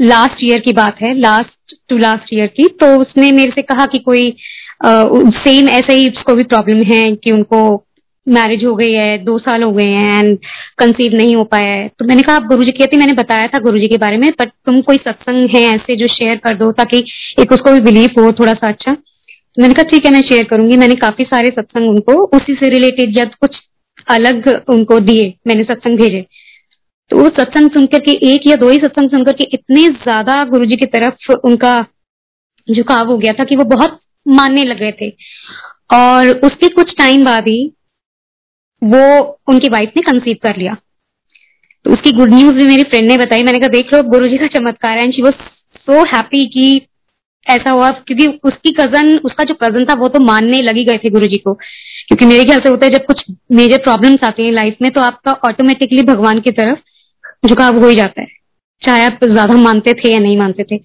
लास्ट ईयर की बात है लास्ट टू लास्ट ईयर की तो उसने मेरे से कहा कि कोई सेम ऐसे ही उसको भी प्रॉब्लम है कि उनको मैरिज हो गई है, दो साल हो गए हैं एंड कंसीव नहीं हो पाया है। तो मैंने कहा, आप गुरुजी कहती मैंने बताया था गुरुजी के बारे में बट तुम कोई सत्संग है ऐसे जो शेयर कर दो ताकि एक उसको भी बिलीव हो थोड़ा सा अच्छा। तो मैंने कहा, ठीक है, मैं शेयर करूँगी। मैंने काफ़ी सारे सत्संग उनको उसी से रिलेटेड या कुछ अलग उनको दिए, मैंने सत्संग भेजे। तो वो सत्संग सुनकर के एक या दो ही सत्संग सुनकर के इतने ज़्यादा गुरु जी की तरफ़ उनका झुकाव हो गया था कि वो बहुत मानने लग गए थे। और उसके कुछ टाइम बाद ही वो उनकी वाइफ ने कंसीव कर लिया। तो उसकी गुड न्यूज़ भी मेरी फ्रेंड ने बताई। मैंने कहा, देख लो गुरु जी का चमत्कार है। And she was so happy कि ऐसा हुआ, क्योंकि उसकी कज़न उसका जो कज़न था, वो तो मानने लगी गए थे गुरु जी को। क्योंकि मेरे ख्याल से होता है, जब कुछ मेजर प्रॉब्लम्स आती हैं लाइफ में तो आपका ऑटोमेटिकली भगवान की तरफ़ झुकाव हो ही जाता है। चाहे आप ज़्यादा मानते थे या नहीं मानते थे।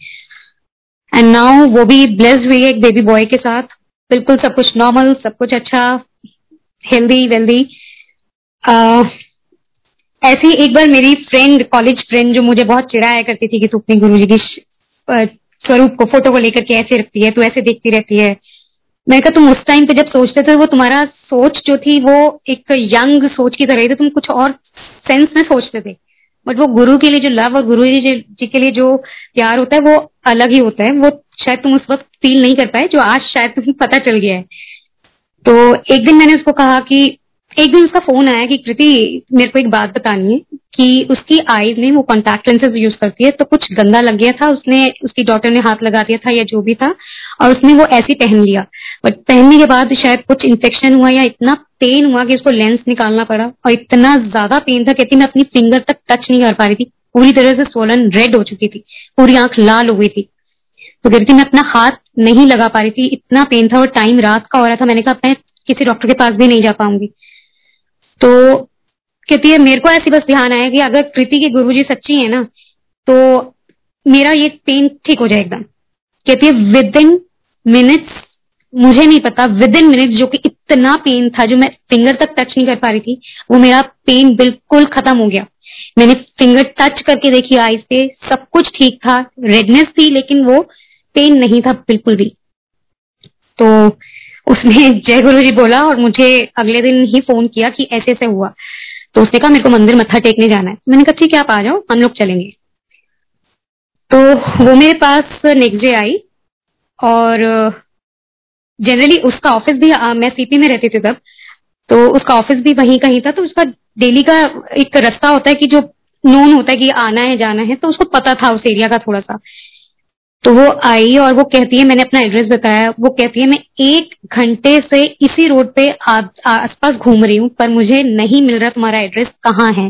एंड नाउ वो भी ब्लेस्ड हुई है एक बेबी बॉय के साथ। बिल्कुल सब कुछ नॉर्मल सब कुछ अच्छा हेल्दी वेल्दी ऐसी एक बार मेरी फ्रेंड कॉलेज फ्रेंड जो मुझे बहुत चिढ़ाया करती थी कि तू अपने गुरु जी की स्वरूप को फ़ोटो को लेकर के ऐसे रखती है, तू ऐसे देखती रहती है। मैं कहा, तुम उस टाइम पे जब सोचते थे, वो तुम्हारा सोच जो थी, वो एक यंग सोच की तरह थी। तुम कुछ और सेंस में सोचते थे। बट वो गुरु के लिए जो लव और गुरु जी के लिए जो प्यार होता है, वो अलग ही होता है। वो शायद तुम उस वक्त फील नहीं कर पाए, जो आज शायद तुम्हें पता चल गया है। तो एक दिन मैंने उसको कहा कि एक दिन उसका फ़ोन आया कि कृति, मेरे को एक बात बतानी है कि उसकी आईज में वो कॉन्टैक्ट लेंसेज यूज़ करती है तो कुछ गंदा लग गया था, उसने, उसकी डॉटर ने हाथ लगा दिया था या जो भी था, और उसने वो ऐसे पहन लिया। बट पहनने के बाद शायद कुछ इन्फेक्शन हुआ या इतना पेन हुआ कि उसको लेंस निकालना पड़ा, और इतना ज़्यादा पेन था कहती मैं अपनी फिंगर तक टच नहीं कर पा रही थी। पूरी तरह से सोलन रेड हो चुकी थी, पूरी आँख लाल हो गई थी। तो कहती मैं अपना हाथ नहीं लगा पा रही थी, इतना पेन था और टाइम रात का हो रहा था, मैंने कहा, मैं किसी डॉक्टर के पास भी नहीं जा पाऊँगी। तो कहती है, मेरे को ऐसी बस ध्यान आया कि अगर कृति के गुरु जी सच्ची है ना तो मेरा ये पेन ठीक हो जाए एकदम। कहती है विद इन मिनट्स मुझे नहीं पता विद इन मिनट जो कि इतना पेन था, जो मैं फिंगर तक टच नहीं कर पा रही थी, वो मेरा पेन बिल्कुल खत्म हो गया। मैंने फिंगर टच करके देखी आईज पे, सब कुछ ठीक था रेडनेस थी, लेकिन वो पेन नहीं था बिल्कुल भी। तो उसने जय गुरु जी बोला और मुझे अगले दिन ही फ़ोन किया कि ऐसे ऐसे हुआ। तो उसने कहा मेरे को मंदिर मत्था टेकने जाना है। मैंने कहा ठीक है आप आ जाओ हम लोग चलेंगे। तो वो मेरे पास नेक्स्ट डे आई और जनरली उसका ऑफ़िस भी आ, मैं सीपी में रहती थी तब तो उसका ऑफ़िस भी वहीं कहीं था। तो उसका डेली का एक रास्ता होता है कि जो नोन होता है कि आना है जाना है तो उसको पता था उस एरिया का थोड़ा सा। तो वो आई और वो कहती है, मैंने अपना एड्रेस बताया, वो कहती है, मैं एक घंटे से इसी रोड पे आसपास घूम रही हूँ, पर मुझे नहीं मिल रहा तुम्हारा एड्रेस कहाँ है?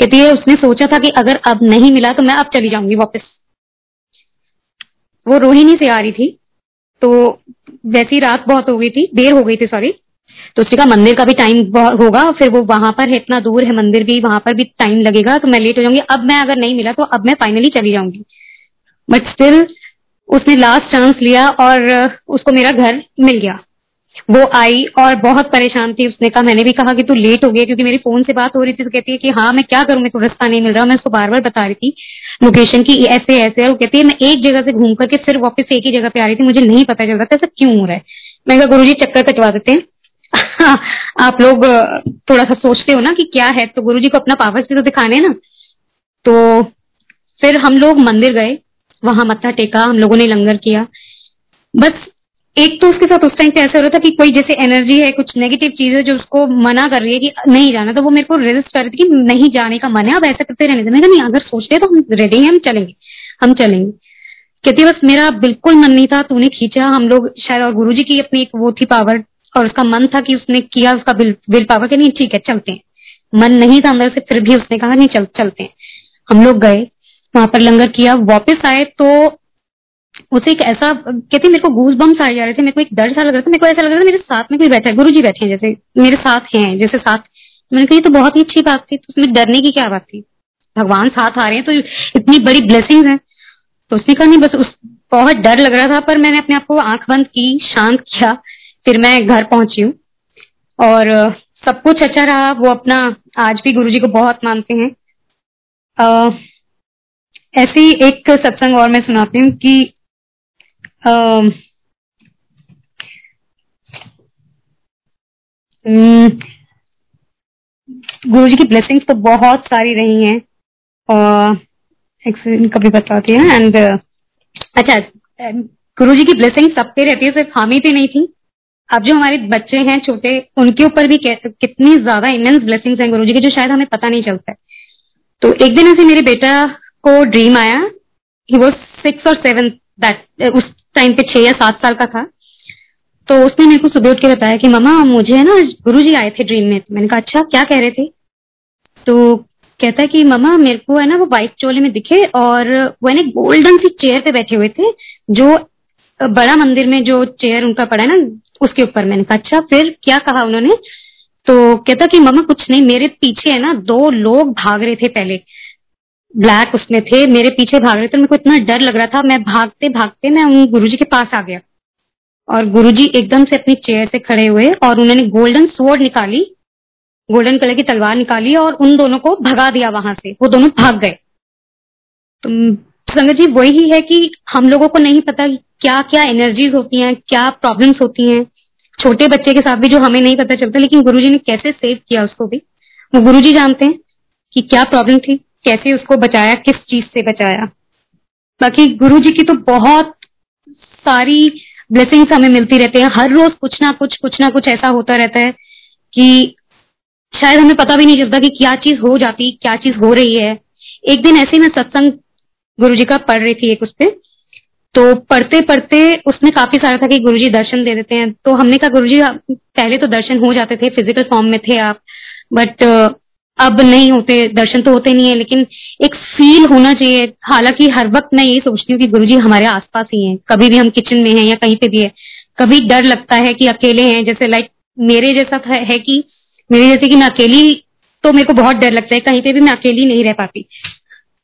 कहती है, उसने सोचा था कि अगर अब नहीं मिला तो मैं अब चली जाऊँगी वापस. वो रोहिणी से आ रही थी तो वैसी रात बहुत हो गई थी, देर हो गई थी सॉरी तो उसने कहा, मंदिर का भी टाइम होगा, फिर वो वहाँ पर है, इतना दूर है, मंदिर भी, वहाँ पर भी टाइम लगेगा तो मैं लेट हो जाऊँगी। अब मैं अगर नहीं मिला तो अब मैं फाइनली चली जाऊँगी। बट स्टिल उसने लास्ट चांस लिया और उसको मेरा घर मिल गया। वो आई और बहुत परेशान थी। उसने कहा, मैंने भी कहा कि तू लेट हो गया क्योंकि मेरी फ़ोन से बात हो रही थी तो कहती है कि हाँ मैं क्या करूँ, मेरे को रास्ता नहीं मिल रहा। मैं उसको बार बार बता रही थी लोकेशन की, ऐसे ऐसे। है वो कहती है, मैं एक जगह से घूम करके फिर वापस एक ही जगह पे आ रही थी, मुझे नहीं पता चल रहा था, ऐसा क्यों हो रहा है। मैं कहा गुरु चक्कर कटवा देते हैं। [LAUGHS] आप लोग थोड़ा सा सोचते हो ना कि क्या है तो गुरु जी को अपना पावर्स भी तो दिखाने ना। तो फिर हम लोग मंदिर गए। वहाँ मत्था टेका, हम लोगों ने लंगर किया। बस एक तो उसके साथ उस टाइम पे ऐसा हो रहा था कि कोई जैसे एनर्जी है, कुछ नेगेटिव चीज़ है जो उसको मना कर रही है कि नहीं जाना। तो वो मेरे को रेजिस्ट कर रही थी कि नहीं जाने का मन है, अब ऐसा करते रहने मैं नहीं, अगर सोचते तो हम रेडी हैं, हम चलेंगे हम चलेंगे। कहती बस मेरा बिल्कुल मन नहीं था, तूने खींचा, हम लोग शायद और गुरु की अपनी एक वो थी पावर और उसका मन था कि उसने किया उसका विल विल पावर कि नहीं, ठीक है, चलते हैं। मन नहीं था अंदर से, फिर भी उसने कहा, नहीं, चल, चलते हैं। हम लोग गए वहाँ पर लंगर किया, वापस आए तो उसे एक ऐसा, कहते मेरे को घूस बम्स आ जा रहे थे, मेरे को एक डर सा लग रहा था, मेरे को ऐसा लग रहा था मेरे साथ में कोई बैठा है गुरु जी बैठे जैसे, मेरे साथ हैं, जैसे साथ। मैंने कही तो बहुत ही अच्छी बात थी तो उसमें डरने की क्या बात थी? भगवान साथ आ रहे हैं तो इतनी बड़ी ब्लेसिंग है। तो उसने कहा, नहीं, बस उस, बहुत डर लग रहा था, पर मैंने अपने आप को आँख बंद की, शांत किया, फिर मैं घर पहुँची हूँ। और, सब कुछ अच्छा रहा, वो अपना, आज भी गुरु जी को बहुत मानते हैं। ऐसी एक सत्संग और मैं सुनाती हूँ कि गुरु जी की ब्लेसिंग्स तो बहुत सारी रही हैं। और कभी बताती है एंड अच्छा गुरु जी की ब्लेसिंग सब पे रहती है, सिर्फ़ हम ही पे नहीं थी। अब जो हमारे बच्चे हैं, छोटे, उनके ऊपर भी कितनी ज़्यादा इमेंस ब्लेसिंग्स हैं गुरु जी की, जो शायद हमें पता नहीं चलता है। तो एक दिन ऐसे मेरे बेटा को ड्रीम आया। ही वो सिक्स और सेवन दैट उस टाइम पे छह या सात साल का था। तो उसने मेरे को सुबह उठ के बताया कि मामा मुझे है ना गुरु जी आए थे ड्रीम में। मैंने कहा अच्छा क्या कह रहे थे? तो कहता है कि मामा मेरे को है ना वो व्हाइट चोले में दिखे और वो है ना गोल्डन सी चेयर पे बैठे हुए थे, जो बड़ा मंदिर में जो चेयर उनका पड़ा है ना, उसके ऊपर। मैंने कहा अच्छा फिर क्या कहा उन्होंने? तो कहता कि मामा कुछ नहीं, मेरे पीछे है ना दो लोग भाग रहे थे पहले। ब्लैक उसमें थे, मेरे पीछे भाग रहे थे, मेरे को इतना डर लग रहा था, मैं भागते भागते मैं उन गुरुजी के पास आ गया। और गुरुजी एकदम से अपनी चेयर से खड़े हुए और उन्होंने गोल्डन स्वॉर्ड निकाली गोल्डन कलर की तलवार निकाली और उन दोनों को भगा दिया वहाँ से, वो दोनों भाग गए। तो संगत जी, वही है कि हम लोगों को नहीं पता क्या क्या एनर्जीज होती हैं, क्या प्रॉब्लम्स होती हैं। छोटे बच्चे के साथ भी जो हमें नहीं पता चलता, लेकिन गुरुजी ने कैसे सेव किया उसको भी। वो गुरुजी जानते हैं कि क्या प्रॉब्लम थी। कैसे उसको बचाया, किस चीज़ से बचाया। बाकी गुरु जी की तो बहुत सारी ब्लेसिंग्स हमें मिलती रहती है। हर रोज कुछ ना कुछ कुछ ना कुछ ऐसा होता रहता है कि शायद हमें पता भी नहीं चलता कि क्या चीज़ हो जाती, क्या चीज़ हो रही है। एक दिन ऐसे मैं सत्संग गुरु जी का पढ़ रही थी एक उस पर तो पढ़ते पढ़ते उसमें काफ़ी सारा था कि गुरुजी दर्शन दे देते हैं। तो हमने कहा, गुरुजी पहले तो दर्शन हो जाते थे फ़िज़िकल फॉर्म में थे आप बट अब नहीं होते, दर्शन तो होते नहीं है, लेकिन एक फील होना चाहिए। हालाँकि हर वक्त मैं यही सोचती हूँ कि गुरुजी हमारे आसपास ही हैं। कभी भी हम किचन में हैं या कहीं पे भी है, कभी डर लगता है कि अकेले हैं। जैसे लाइक मेरे जैसा है कि मेरे जैसे कि मैं अकेली तो मेरे को बहुत डर लगता है। कहीं पे भी मैं अकेली नहीं रह पाती।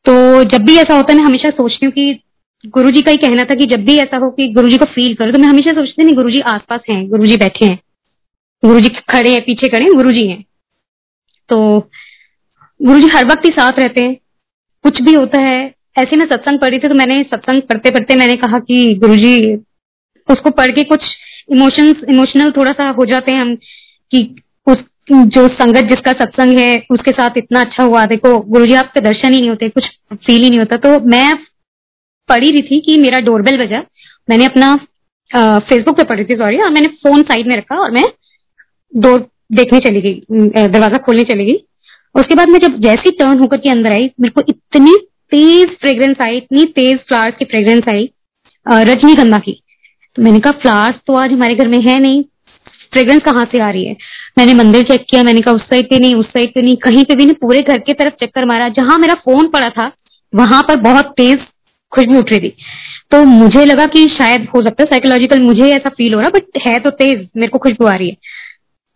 तो जब भी ऐसा होता है, मैं हमेशा सोचती हूँ कि गुरु जी का ही कहना था कि जब भी ऐसा हो कि गुरु जी को फील करो तो मैं हमेशा सोचती नहीं गुरु जी आसपास हैं गुरु जी बैठे हैं। गुरु जी खड़े हैं, पीछे खड़े हैं गुरु जी हैं। तो गुरु जी हर वक्त ही साथ रहते हैं। कुछ भी होता है, ऐसे में सत्संग पढ़ी थी तो मैंने सत्संग पढ़ते पढ़ते मैंने कहा कि गुरु जी उसको पढ़ के कुछ इमोशंस इमोशनल थोड़ा सा हो जाते हैं हम, कि उस, जो संगत जिसका सत्संग है, उसके साथ इतना अच्छा हुआ। देखो गुरु जी आपके दर्शन ही नहीं होते, कुछ फील ही नहीं होता। तो मैं पढ़ी रही थी कि मेरा डोरबेल बजा। मैंने अपना फेसबुक पे पढ़ी थी सॉरी और मैंने फ़ोन साइड में रखा और मैं डोर देखने चली गई दरवाज़ा खोलने चली गई। उसके बाद मैं जब जैसी टर्न होकर के अंदर आई मेरे को इतनी तेज फ्रेग्रेंस आई, इतनी तेज फ्लावर्स की फ्रेग्रेंस आई रजनीगंधा की। तो मैंने कहा फ्लावर्स तो आज हमारे घर में है नहीं। फ्रेग्रेंस कहाँ से आ रही है? मैंने मंदिर चेक किया, मैंने कहा, उस साइड पे नहीं, उस साइड पे नहीं। कहीं पे भी नहीं, पूरे घर की तरफ़ चक्कर मारा। जहाँ मेरा फ़ोन पड़ा था, वहाँ पर बहुत तेज खुशबू उठ रही थी। तो मुझे लगा कि शायद हो सकता है साइकोलॉजिकल मुझे ऐसा फील हो रहा बट है तो तेज, मेरे को खुशबू आ रही है।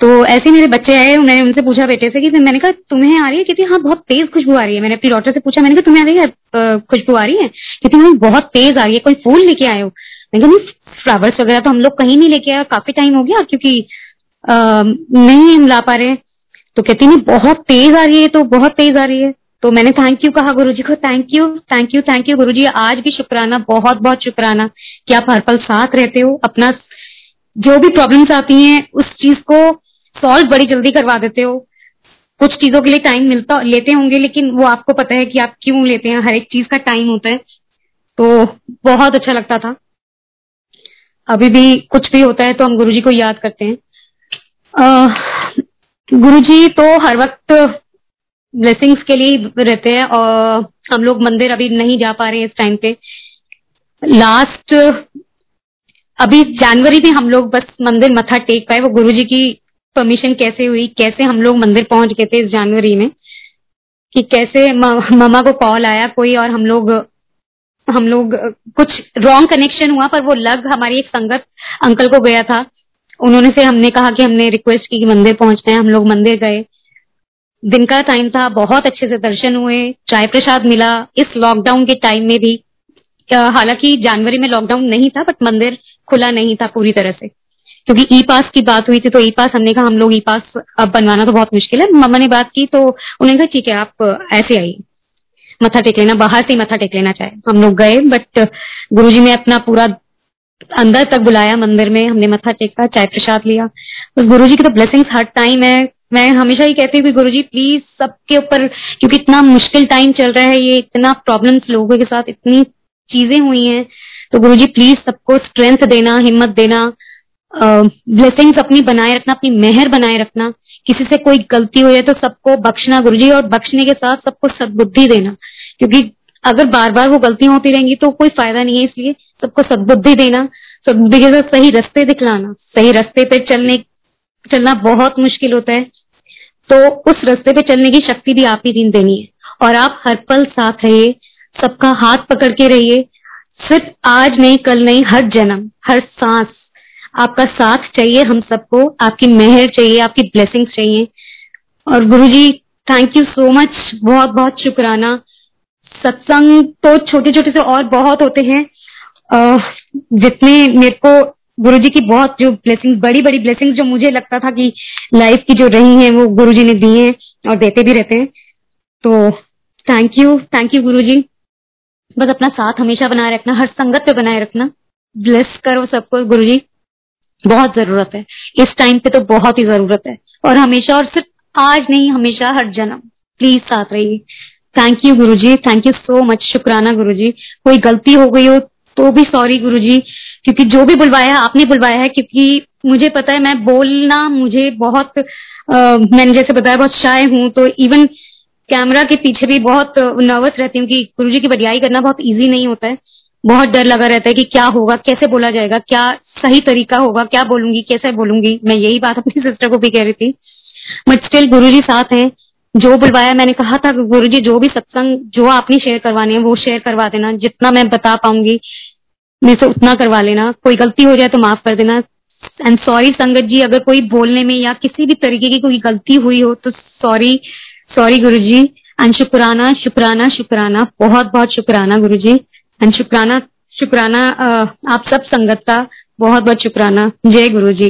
तो ऐसे मेरे बच्चे आए उन्होंने उनसे पूछा बेटे से कि मैंने कहा, तुम्हें आ रही है? कहती हाँ बहुत तेज खुशबू आ रही है। मैंने अपनी डॉक्टर से पूछा, मैंने कहा, तुम्हें आ रही है खुशबू आ रही है? कहती हूँ बहुत तेज आ रही है, कोई फूल लेके आए हो? मैंने कहा फ्लावर्स वगैरह तो हम लोग कहीं नहीं लेके आए, काफ़ी टाइम हो गया, क्योंकि नहीं हम ला पा रहे तो कहती नहीं बहुत तेज आ रही है तो बहुत तेज आ रही है। तो मैंने थैंक यू कहा गुरु को thank you thank you thank you guru आज भी शुक्राना, बहुत बहुत शुक्राना कि आप हर पल साथ रहते हो, अपना जो भी प्रॉब्लम्स आती हैं, उस चीज़ को सॉल्व बड़ी जल्दी करवा देते हो। कुछ चीज़ों के लिए टाइम मिलता, लेते होंगे, लेकिन वो आपको पता है कि आप क्यों लेते हैं, हर एक चीज़ का टाइम होता है। तो बहुत अच्छा लगता था। अभी भी कुछ भी होता है तो हम गुरुजी को याद करते हैं। गुरुजी तो हर वक्त ब्लेसिंग्स के लिए रहते हैं और हम लोग मंदिर अभी नहीं जा पा रहे हैं इस टाइम पे। लास्ट अभी जनवरी में हम लोग बस मंदिर मथा टेक पाए, वो गुरुजी की परमिशन कैसे हुई? कैसे हम लोग मंदिर पहुँच गए थे इस जनवरी में? कि कैसे मामा को कॉल आया कोई और हम लोग हम लोग, कुछ रॉन्ग कनेक्शन हुआ, पर वो लग हमारी एक संगत अंकल को गया था। उन्होंने से हमने कहा कि हमने रिक्वेस्ट की कि मंदिर पहुँचना है हम लोग मंदिर गए। दिन का टाइम था, बहुत अच्छे से दर्शन हुए, चाय प्रसाद मिला, इस लॉकडाउन के टाइम में भी। हालाँकि जनवरी में लॉकडाउन नहीं था बट मंदिर खुला नहीं था पूरी तरह से। क्योंकि ई पास की बात हुई थी तो ई पास हमने कहा, हम लोग ई पास अब बनवाना तो बहुत मुश्किल है। मम्मा ने बात की तो उन्होंने कहा, ठीक है, आप ऐसे आइए। मथा टेक लेना, बाहर से ही मथा टेक लेना चाहे। हम लोग गए बट गुरु ने अपना पूरा अंदर तक बुलाया, मंदिर में, हमने मथा टेका, चाय प्रसाद लिया। तो गुरु जी की तो ब्लेसिंग्स हर टाइम है। मैं हमेशा ही कहती हूँ गुरु जी प्लीज़ सबके ऊपर, क्योंकि इतना मुश्किल टाइम चल रहा है, ये इतना प्रॉब्लम्स लोगों के साथ, इतनी चीज़ें हुई हैं। तो गुरु जी प्लीज़ सबको स्ट्रेंथ देना, हिम्मत देना। ब्लेसिंग्स अपनी बनाए रखना, अपनी मेहर बनाए रखना। किसी से कोई गलती है तो सबको बख्शना गुरु जी और बख्शने के साथ सबको सदबुद्धि देना। क्योंकि अगर बार बार वो गलतियाँ होती रहेंगी तो कोई फ़ायदा नहीं है, इसलिए सबको सदबुद्धि देना, सदबुद्धि के साथ सही रास्ते दिखलाना। सही रास्ते पे चलने, चलना बहुत मुश्किल होता है। तो उस रास्ते पे चलने की शक्ति भी आप ही दिन देनी है। और आप हर पल साथ रहिए, सबका हाथ पकड़ के रहिए। सिर्फ़ आज नहीं, कल नहीं, हर जन्म, हर सांस आपका साथ चाहिए, हम सबको, आपकी मेहर चाहिए, आपकी ब्लेसिंग्स चाहिए। और guru ji thank you so much बहुत बहुत शुक्राना। सत्संग तो छोटे छोटे से और बहुत होते हैं। जितने मेरे को गुरु जी की बहुत जो ब्लेसिंग बड़ी बड़ी ब्लेसिंग जो मुझे लगता था कि लाइफ की जो रही है, वो गुरु जी ने दी है और देते भी रहते हैं। तो थैंक यू थैंक यू गुरु जी बस अपना साथ हमेशा बनाए रखना, हर संगत पे बनाए रखना। ब्लेस करो सबको गुरु जी बहुत ज़रूरत है। इस टाइम पे तो बहुत ही ज़रूरत है। और हमेशा और सिर्फ़ आज नहीं हमेशा हर जन्म। प्लीज़ साथ रहिए। Thank you guru ji thank you so much शुक्राना गुरु जी कोई गलती हो गई हो तो भी सॉरी गुरु जी क्योंकि जो भी बुलवाया है आपने बुलवाया है क्योंकि मुझे पता है मैं बोलना मुझे बहुत आ, मैंने जैसे बताया बहुत शाय हूँ तो इवन कैमरा के पीछे भी बहुत नर्वस रहती हूँ कि गुरु जी की बडियाई करना बहुत इजी नहीं होता है। बहुत डर लगा रहता है कि क्या होगा, कैसे बोला जाएगा, क्या सही तरीका होगा, क्या बोलूँगी, कैसे बोलूँगी। मैं यही बात अपनी सिस्टर को भी कह रही थी। बट स्टिल गुरु जी साथ हैं। जो बुलवाया, मैंने कहा था गुरु जी, जो भी सत्संग, जो आपने शेयर करवाने हैं, वो शेयर करवा देना। जितना मैं बता पाऊँगी, मेरे से उतना करवा लेना। कोई गलती हो जाए तो माफ़ कर देना। एंड सॉरी संगत जी, अगर कोई बोलने में या किसी भी तरीके की कोई गलती हुई हो तो sorry sorry Guru ji. And शुक्राना शुक्राना शुक्राना। बहुत बहुत शुक्राना गुरु जी। एंड शुक्राना शुक्राना आप सब संगत का बहुत बहुत शुक्राना। जय गुरु जी